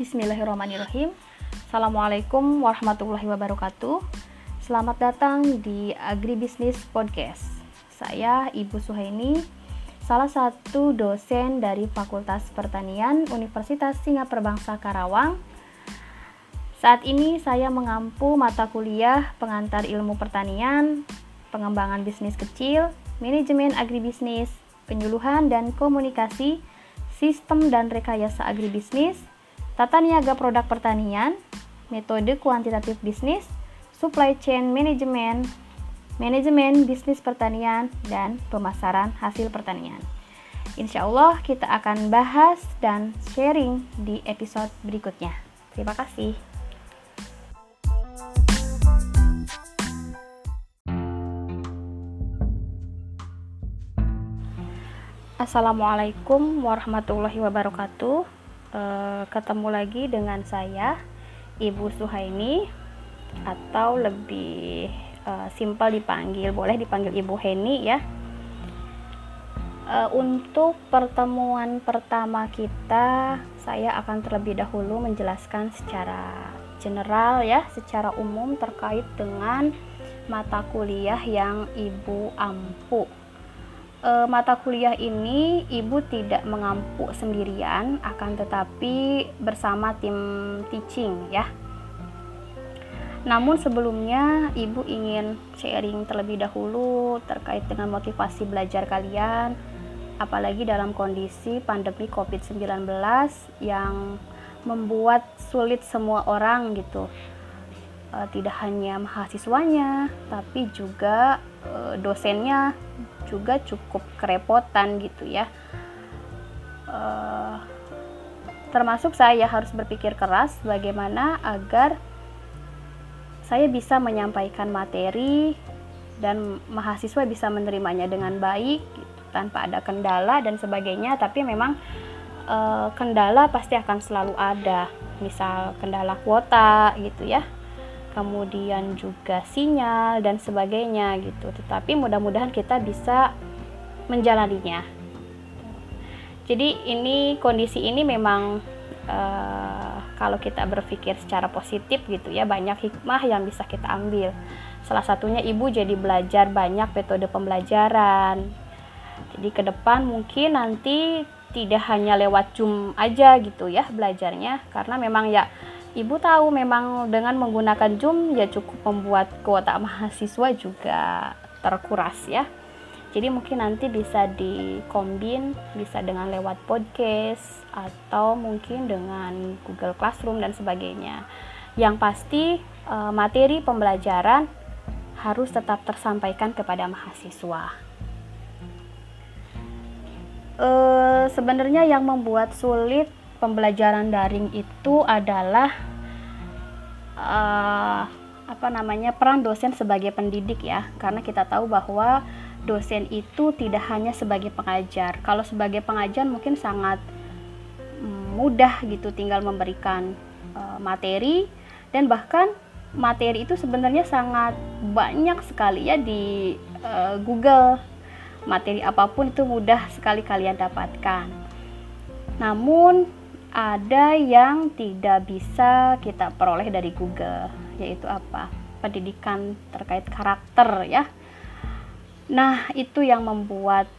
Bismillahirrahmanirrahim. Assalamualaikum warahmatullahi wabarakatuh. Selamat datang di Agribisnis Podcast. Saya Ibu Suhaini, salah satu dosen dari Fakultas Pertanian Universitas Singapura Bangsa Karawang. Saat ini saya mengampu mata kuliah pengantar ilmu pertanian, pengembangan bisnis kecil, manajemen agribisnis, penyuluhan dan komunikasi, sistem dan rekayasa agribisnis, tata niaga produk pertanian, metode kuantitatif bisnis, supply chain management, manajemen bisnis pertanian, dan pemasaran hasil pertanian. Insya Allah kita akan bahas dan sharing di episode berikutnya. Terima kasih. Assalamualaikum warahmatullahi wabarakatuh. E, ketemu lagi dengan saya, Ibu Suhaini, atau lebih e, simpel dipanggil, boleh dipanggil Ibu Heni ya. E, untuk pertemuan pertama kita, saya akan terlebih dahulu menjelaskan secara general ya, secara umum terkait dengan mata kuliah yang Ibu ampu e, mata kuliah ini ibu tidak mengampu sendirian akan tetapi bersama tim teaching ya. Namun sebelumnya ibu ingin sharing terlebih dahulu terkait dengan motivasi belajar kalian apalagi dalam kondisi pandemi COVID-19 yang membuat sulit semua orang gitu e, tidak hanya mahasiswanya tapi juga e, dosennya juga cukup kerepotan gitu ya. Uh, termasuk saya harus berpikir keras bagaimana agar saya bisa menyampaikan materi dan mahasiswa bisa menerimanya dengan baik gitu, tanpa ada kendala dan sebagainya. Tapi memang e, kendala pasti akan selalu ada misal kendala kuota gitu ya kemudian juga sinyal dan sebagainya gitu. Tetapi mudah-mudahan kita bisa menjalaninya. Jadi ini kondisi ini memang uh, kalau kita berpikir secara positif gitu ya banyak hikmah yang bisa kita ambil. Salah satunya ibu jadi belajar banyak metode pembelajaran. Jadi ke depan mungkin nanti tidak hanya lewat Zoom aja gitu ya belajarnya karena memang ya Ibu tahu memang dengan menggunakan Zoom ya cukup membuat kuota mahasiswa juga terkuras ya. Jadi mungkin nanti bisa dikombin, bisa dengan lewat podcast atau mungkin dengan Google Classroom dan sebagainya. Yang pasti eh, materi pembelajaran harus tetap tersampaikan kepada mahasiswa. E, sebenarnya yang membuat sulit pembelajaran daring itu adalah uh, apa namanya peran dosen sebagai pendidik ya. Karena kita tahu bahwa dosen itu tidak hanya sebagai pengajar. Kalau sebagai pengajar mungkin sangat mm, mudah gitu tinggal memberikan uh, materi. Dan bahkan materi itu sebenarnya sangat banyak sekali ya di uh, Google. Materi apa pun itu mudah sekali kalian dapatkan. Namun ada yang tidak bisa kita peroleh dari Google, yaitu apa? Pendidikan terkait karakter ya. Nah, itu yang membuat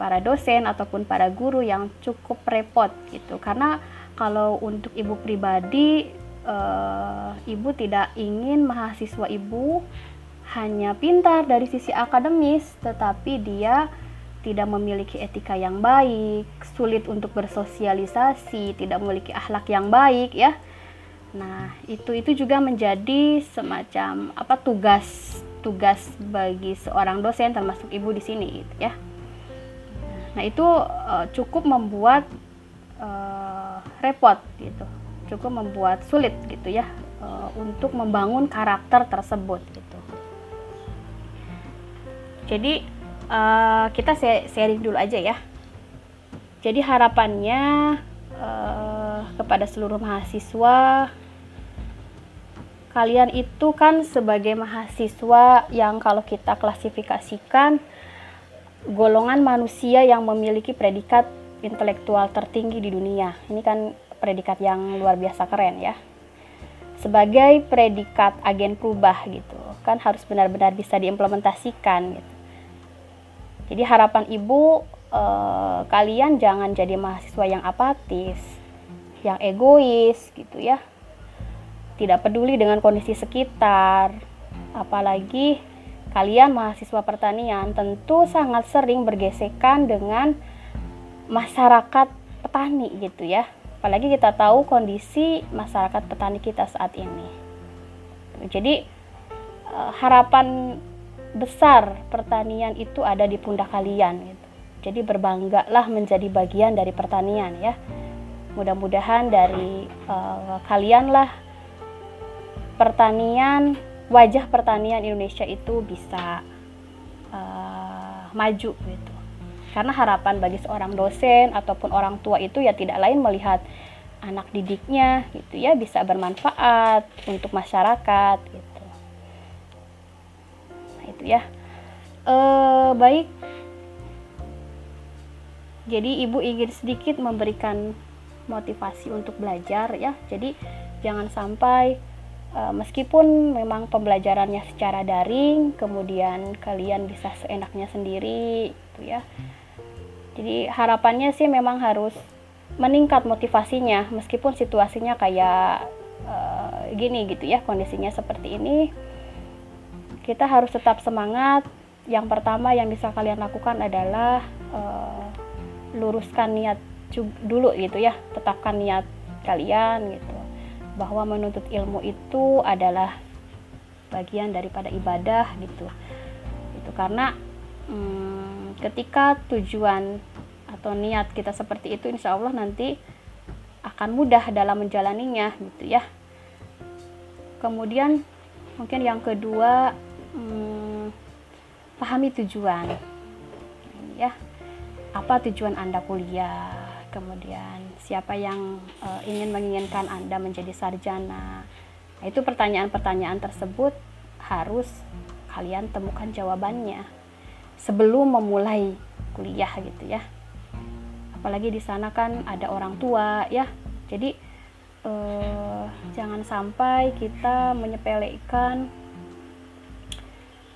para dosen ataupun para guru yang cukup repot gitu. Karena kalau untuk ibu pribadi eh, ibu tidak ingin mahasiswa ibu hanya pintar dari sisi akademis, tetapi dia tidak memiliki etika yang baik, sulit untuk bersosialisasi, tidak memiliki akhlak yang baik ya. Nah, itu itu juga menjadi semacam apa tugas tugas bagi seorang dosen termasuk ibu di sini gitu ya. Nah, itu uh, cukup membuat uh, repot gitu. Cukup membuat sulit gitu ya uh, untuk membangun karakter tersebut gitu. Jadi uh, kita sharing dulu aja ya. Jadi harapannya uh, kepada seluruh mahasiswa kalian itu kan sebagai mahasiswa yang kalau kita klasifikasikan golongan manusia yang memiliki predikat intelektual tertinggi di dunia. Ini kan predikat yang luar biasa keren ya sebagai predikat agen perubah gitu kan harus benar-benar bisa diimplementasikan gitu jadi harapan ibu eh, kalian jangan jadi mahasiswa yang apatis yang egois gitu ya. Tidak peduli dengan kondisi sekitar. Apalagi kalian mahasiswa pertanian tentu sangat sering bergesekan dengan masyarakat petani gitu ya. Apalagi kita tahu kondisi masyarakat petani kita saat ini. Jadi eh, harapan besar pertanian itu ada di pundak kalian gitu. Jadi berbanggalah menjadi bagian dari pertanian ya. Mudah-mudahan dari uh, kalian lah pertanian wajah pertanian Indonesia itu bisa uh, maju gitu. Karena harapan bagi seorang dosen ataupun orang tua itu ya tidak lain melihat anak didiknya gitu ya bisa bermanfaat untuk masyarakat gitu nah itu ya. E, baik. Jadi ibu ingin sedikit memberikan motivasi untuk belajar ya. Jadi jangan sampai e, meskipun memang pembelajarannya secara daring kemudian kalian bisa seenaknya sendiri gitu ya. Jadi harapannya sih memang harus meningkat motivasinya meskipun situasinya kayak uh, gini gitu ya kondisinya seperti ini kita harus tetap semangat. Yang pertama yang bisa kalian lakukan adalah uh, luruskan niat dulu gitu ya. Tetapkan niat kalian gitu. Bahwa menuntut ilmu itu adalah bagian daripada ibadah gitu. Itu karena hmm, ketika tujuan atau niat kita seperti itu insya Allah nanti akan mudah dalam menjalaninya gitu ya. Kemudian mungkin yang kedua hmm, pahami tujuan. Ya apa tujuan anda kuliah? Kemudian siapa yang uh, ingin menginginkan anda menjadi sarjana? Nah, itu pertanyaan-pertanyaan tersebut harus kalian temukan jawabannya sebelum memulai kuliah gitu ya. Apalagi di sana kan ada orang tua ya. Jadi eh, jangan sampai kita menyepelekan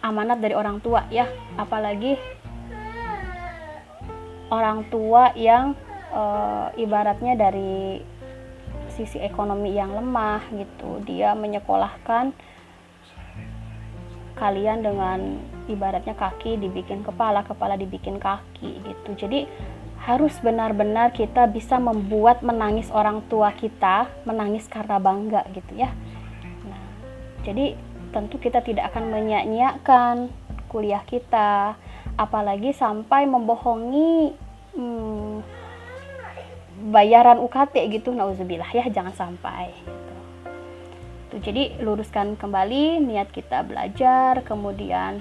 amanat dari orang tua ya. Apalagi orang tua yang eh, ibaratnya dari sisi ekonomi yang lemah gitu. Dia menyekolahkan kalian dengan ibaratnya kaki dibikin kepala kepala dibikin kaki gitu. Jadi harus benar-benar kita bisa membuat menangis orang tua kita, menangis karena bangga gitu ya. Nah, jadi tentu kita tidak akan menyanyiakan kuliah kita, apalagi sampai membohongi hmm, bayaran UKT gitu, nauzubillah ya, jangan sampai. Gitu. Tuh, jadi luruskan kembali niat kita belajar, kemudian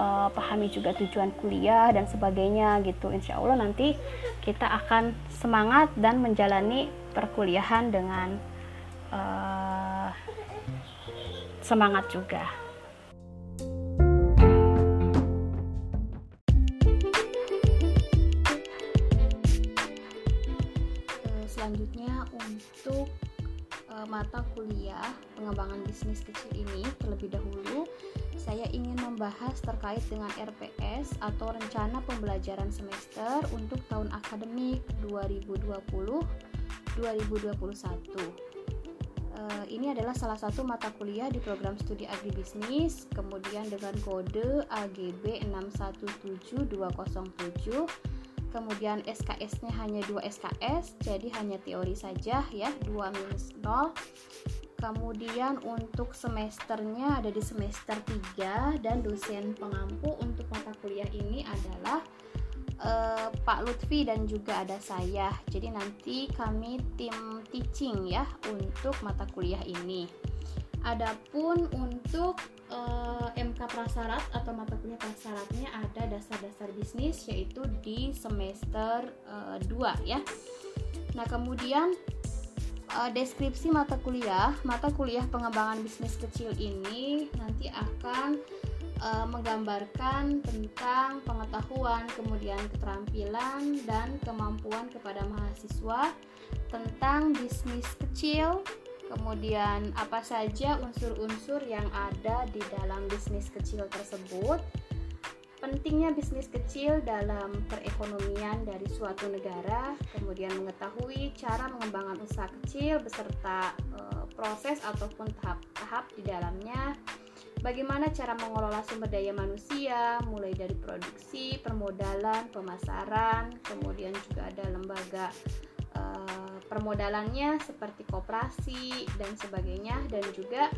uh, pahami juga tujuan kuliah dan sebagainya gitu insya Allah nanti kita akan semangat dan menjalani perkuliahan dengan uh, semangat juga eh, selanjutnya untuk mata kuliah pengembangan bisnis kecil ini terlebih dahulu saya ingin membahas terkait dengan RPS atau rencana pembelajaran semester untuk tahun akademik 2020-2021. Uh, ini adalah salah satu mata kuliah di program studi agribisnis, kemudian dengan kode AGB 617207, kemudian SKS-nya hanya 2 SKS, jadi hanya teori saja ya, 2 minus 0 Kemudian untuk semesternya ada di semester 3 dan dosen pengampu untuk mata kuliah ini adalah uh, Pak Lutfi dan juga ada saya. Jadi nanti kami tim teaching ya untuk mata kuliah ini. Adapun untuk uh, eh, MK prasyarat atau mata kuliah prasyaratnya ada dasar-dasar bisnis yaitu di semester uh, 2 ya. Nah, kemudian deskripsi mata kuliah, mata kuliah pengembangan bisnis kecil ini nanti akan uh, menggambarkan tentang pengetahuan, kemudian keterampilan dan kemampuan kepada mahasiswa tentang bisnis kecil, kemudian apa saja unsur-unsur yang ada di dalam bisnis kecil tersebut, pentingnya bisnis kecil dalam perekonomian dari suatu negara, kemudian mengetahui cara mengembangkan usaha kecil beserta e, proses ataupun tahap-tahap di dalamnya, bagaimana cara mengelola sumber daya manusia, mulai dari produksi, permodalan, pemasaran, kemudian juga ada lembaga permodalannya seperti koperasi dan sebagainya dan juga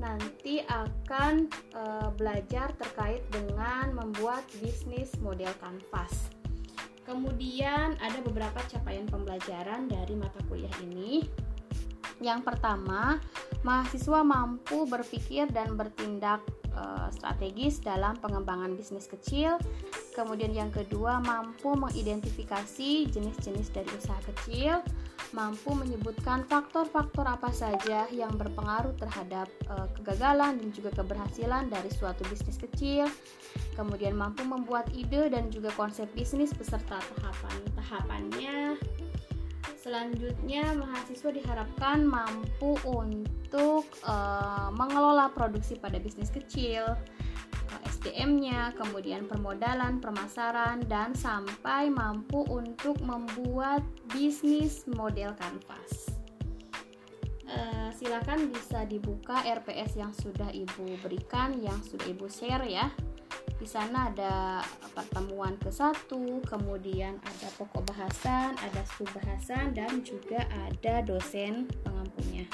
nanti akan e, belajar terkait dengan membuat bisnis model kanvas. Kemudian ada beberapa capaian pembelajaran dari mata kuliah ini. Yang pertama, mahasiswa mampu berpikir dan bertindak e, strategis dalam pengembangan bisnis kecil. Kemudian yang kedua, mampu mengidentifikasi jenis-jenis dari usaha kecil mampu menyebutkan faktor-faktor apa saja yang berpengaruh terhadap uh, kegagalan dan juga keberhasilan dari suatu bisnis kecil. Kemudian mampu membuat ide dan juga konsep bisnis beserta tahapan-tahapannya. Selanjutnya, mahasiswa diharapkan mampu untuk uh, mengelola produksi pada bisnis kecil, SDM-nya, kemudian permodalan, permasaran, dan sampai mampu untuk membuat bisnis model kanvas. Uh, silakan bisa dibuka RPS yang sudah ibu berikan, yang sudah ibu share ya. Di sana ada pertemuan ke satu, kemudian ada pokok bahasan, ada subbahasan, dan juga ada dosen pengampunya.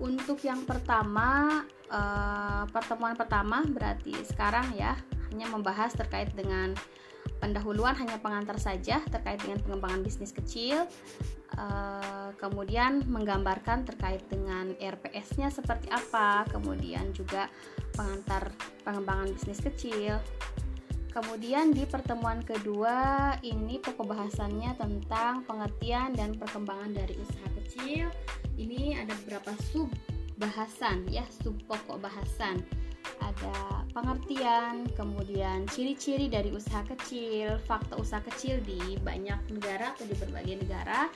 Untuk yang pertama, uh, pertemuan pertama berarti sekarang ya hanya membahas terkait dengan pendahuluan hanya pengantar saja terkait dengan pengembangan bisnis kecil. Uh, kemudian menggambarkan terkait dengan RPS-nya seperti apa, kemudian juga pengantar pengembangan bisnis kecil. Kemudian di pertemuan kedua ini pokok bahasannya tentang pengertian dan perkembangan dari usaha kecil. Ini ada beberapa sub bahasan ya sub pokok bahasan ada pengertian, kemudian ciri-ciri dari usaha kecil, fakta usaha kecil di banyak negara atau di berbagai negara.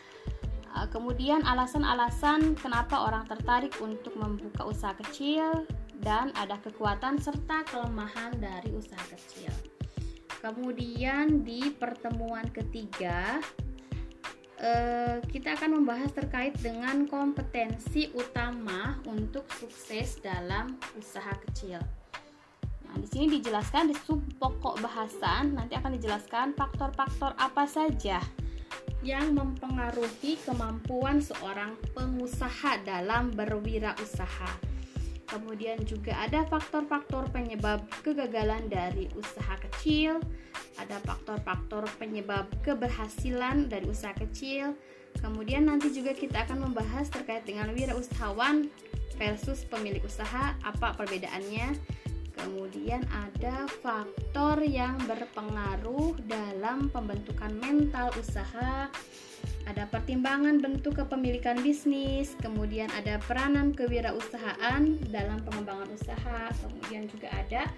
Uh, kemudian alasan-alasan kenapa orang tertarik untuk membuka usaha kecil dan ada kekuatan serta kelemahan dari usaha kecil. Kemudian di pertemuan ketiga Eh, kita akan membahas terkait dengan kompetensi utama untuk sukses dalam usaha kecil. Nah, di sini dijelaskan di sub pokok bahasan nanti akan dijelaskan faktor-faktor apa saja yang mempengaruhi kemampuan seorang pengusaha dalam berwirausaha. Kemudian juga ada faktor-faktor penyebab kegagalan dari usaha kecil, ada faktor-faktor penyebab keberhasilan dari usaha kecil. Kemudian nanti juga kita akan membahas terkait dengan wirausahawan versus pemilik usaha, apa perbedaannya. Kemudian ada faktor yang berpengaruh dalam pembentukan mental usaha, ada pertimbangan bentuk kepemilikan bisnis, kemudian ada peranan kewirausahaan dalam pengembangan usaha, kemudian juga ada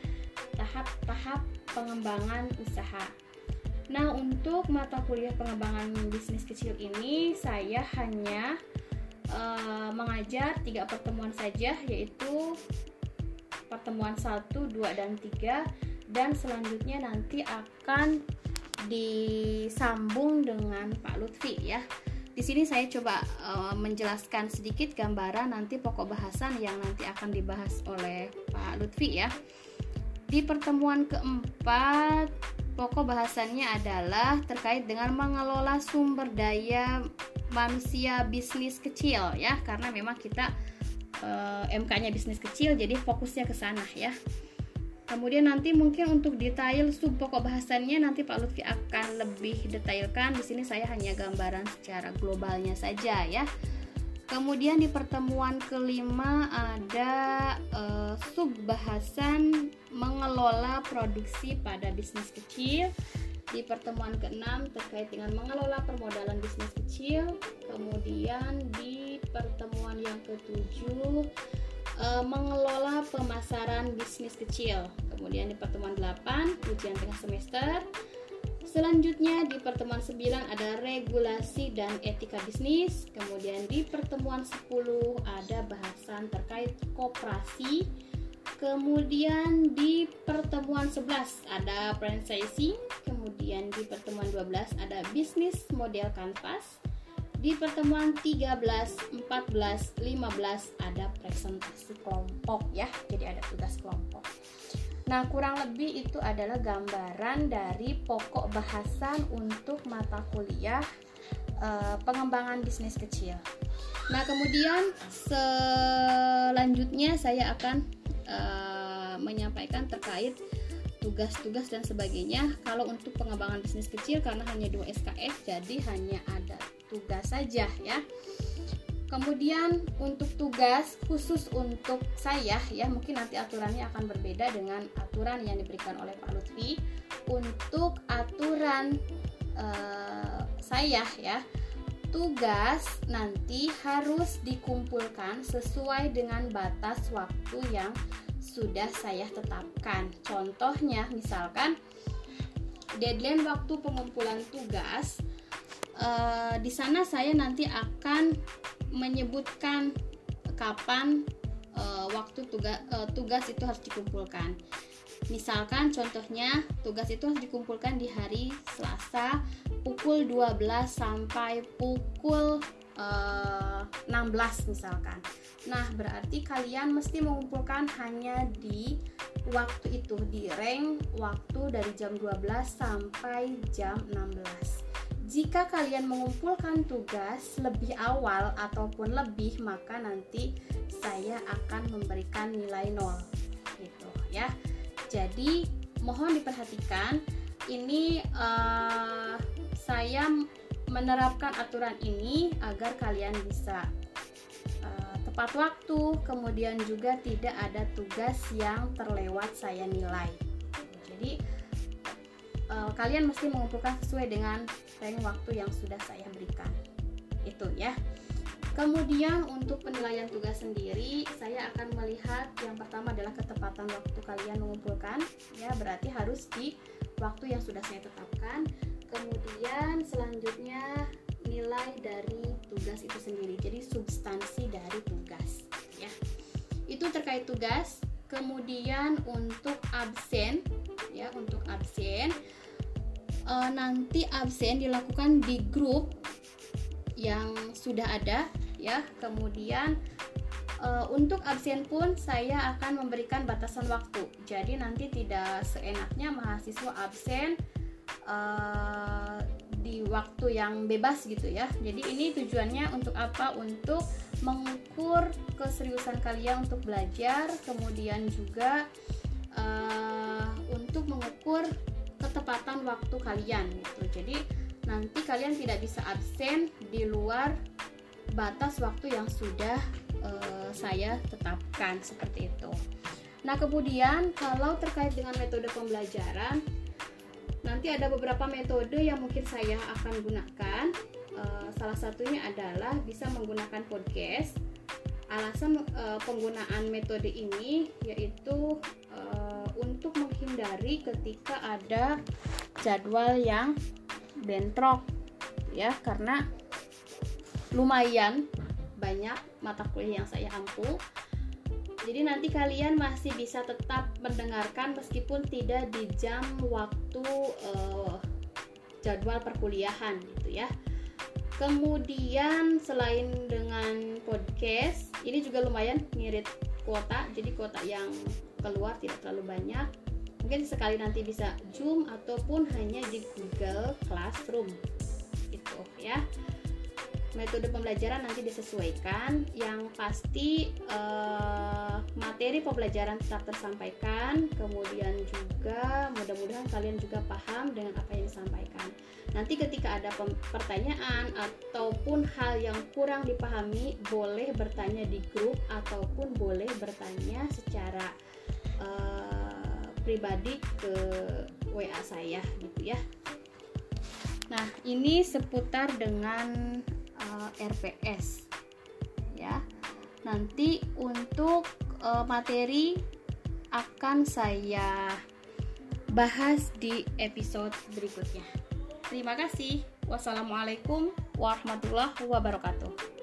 tahap-tahap pengembangan usaha. Nah, untuk mata kuliah pengembangan bisnis kecil ini saya hanya uh, mengajar tiga pertemuan saja yaitu pertemuan 1, 2 dan 3 dan selanjutnya nanti akan disambung dengan Pak Lutfi ya. Di sini saya coba uh, menjelaskan sedikit gambaran nanti pokok bahasan yang nanti akan dibahas oleh Pak Lutfi ya. Di pertemuan keempat, pokok bahasannya adalah terkait dengan mengelola sumber daya manusia bisnis kecil ya, karena memang kita uh, eh, MK-nya bisnis kecil, jadi fokusnya ke sana ya. Kemudian nanti mungkin untuk detail sub pokok bahasannya nanti Pak Lutfi akan lebih detailkan. Di sini saya hanya gambaran secara globalnya saja ya. Kemudian di pertemuan kelima ada uh, sub bahasan mengelola produksi pada bisnis kecil. Di pertemuan keenam terkait dengan mengelola permodalan bisnis kecil. Kemudian di pertemuan yang ketujuh uh, mengelola pemasaran bisnis kecil. Kemudian di pertemuan 8 ujian tengah semester Selanjutnya di pertemuan 9 ada regulasi dan etika bisnis. Kemudian di pertemuan 10 ada bahasan terkait koperasi. Kemudian di pertemuan 11 ada franchising. Kemudian di pertemuan 12 ada bisnis model kanvas. Di pertemuan 13, 14, 15 ada presentasi kelompok ya. Jadi ada tugas kelompok. Nah, kurang lebih itu adalah gambaran dari pokok bahasan untuk mata kuliah uh, pengembangan bisnis kecil. Nah, kemudian selanjutnya saya akan uh, menyampaikan terkait tugas-tugas dan sebagainya. Kalau untuk pengembangan bisnis kecil karena hanya dua SKS, jadi hanya ada tugas saja ya. Kemudian untuk tugas khusus untuk saya ya mungkin nanti aturannya akan berbeda dengan aturan yang diberikan oleh Pak Lutfi. Untuk aturan uh, saya ya tugas nanti harus dikumpulkan sesuai dengan batas waktu yang sudah saya tetapkan. Contohnya misalkan deadline waktu pengumpulan tugas uh, di sana saya nanti akan menyebutkan kapan uh, waktu tugas uh, tugas itu harus dikumpulkan. Misalkan contohnya tugas itu harus dikumpulkan di hari Selasa pukul 12 sampai pukul uh, eh, 16 misalkan. Nah, berarti kalian mesti mengumpulkan hanya di waktu itu di rank waktu dari jam 12 sampai jam 16 jika kalian mengumpulkan tugas lebih awal ataupun lebih maka nanti saya akan memberikan nilai nol. Gitu ya. Jadi mohon diperhatikan ini uh, saya menerapkan aturan ini agar kalian bisa uh, tepat waktu kemudian juga tidak ada tugas yang terlewat saya nilai uh, kalian mesti mengumpulkan sesuai dengan rank waktu yang sudah saya berikan. Itu ya. Kemudian untuk penilaian tugas sendiri saya akan melihat yang pertama adalah ketepatan waktu kalian mengumpulkan. Ya berarti harus di waktu yang sudah saya tetapkan. Kemudian selanjutnya nilai dari tugas itu sendiri jadi substansi dari tugas ya. Itu terkait tugas. Kemudian untuk absen ya untuk absen uh, nanti absen dilakukan di grup yang sudah ada ya. Kemudian uh, untuk absen pun saya akan memberikan batasan waktu. Jadi nanti tidak seenaknya mahasiswa absen uh, di waktu yang bebas gitu ya. Jadi ini tujuannya untuk apa? Untuk mengukur keseriusan kalian untuk belajar kemudian juga uh, untuk mengukur ketepatan waktu kalian gitu. Jadi nanti kalian tidak bisa absen di luar batas waktu yang sudah uh, saya tetapkan seperti itu. Nah, kemudian kalau terkait dengan metode pembelajaran nanti ada beberapa metode yang mungkin saya akan gunakan. Uh, salah satunya adalah bisa menggunakan podcast. Alasan uh, penggunaan metode ini yaitu menghindari ketika ada jadwal yang bentrok ya karena lumayan banyak mata kuliah yang saya ampu. Jadi nanti kalian masih bisa tetap mendengarkan meskipun tidak di jam waktu uh, jadwal perkuliahan gitu ya. Kemudian selain dengan podcast ini juga lumayan ngirit kuota jadi kuota yang keluar tidak terlalu banyak mungkin sekali nanti bisa Zoom ataupun hanya di Google Classroom. Itu ya. Metode pembelajaran nanti disesuaikan. Yang pasti eh, materi pembelajaran tetap tersampaikan. Kemudian juga mudah-mudahan kalian juga paham dengan apa yang disampaikan. Nanti ketika ada pertanyaan ataupun hal yang kurang dipahami boleh bertanya di grup ataupun boleh bertanya secara uh, pribadi ke WA saya gitu ya. Nah, ini seputar dengan uh, eh, RPS ya. Nanti untuk uh, materi akan saya bahas di episode berikutnya. Terima kasih. Wassalamualaikum warahmatullahi wabarakatuh.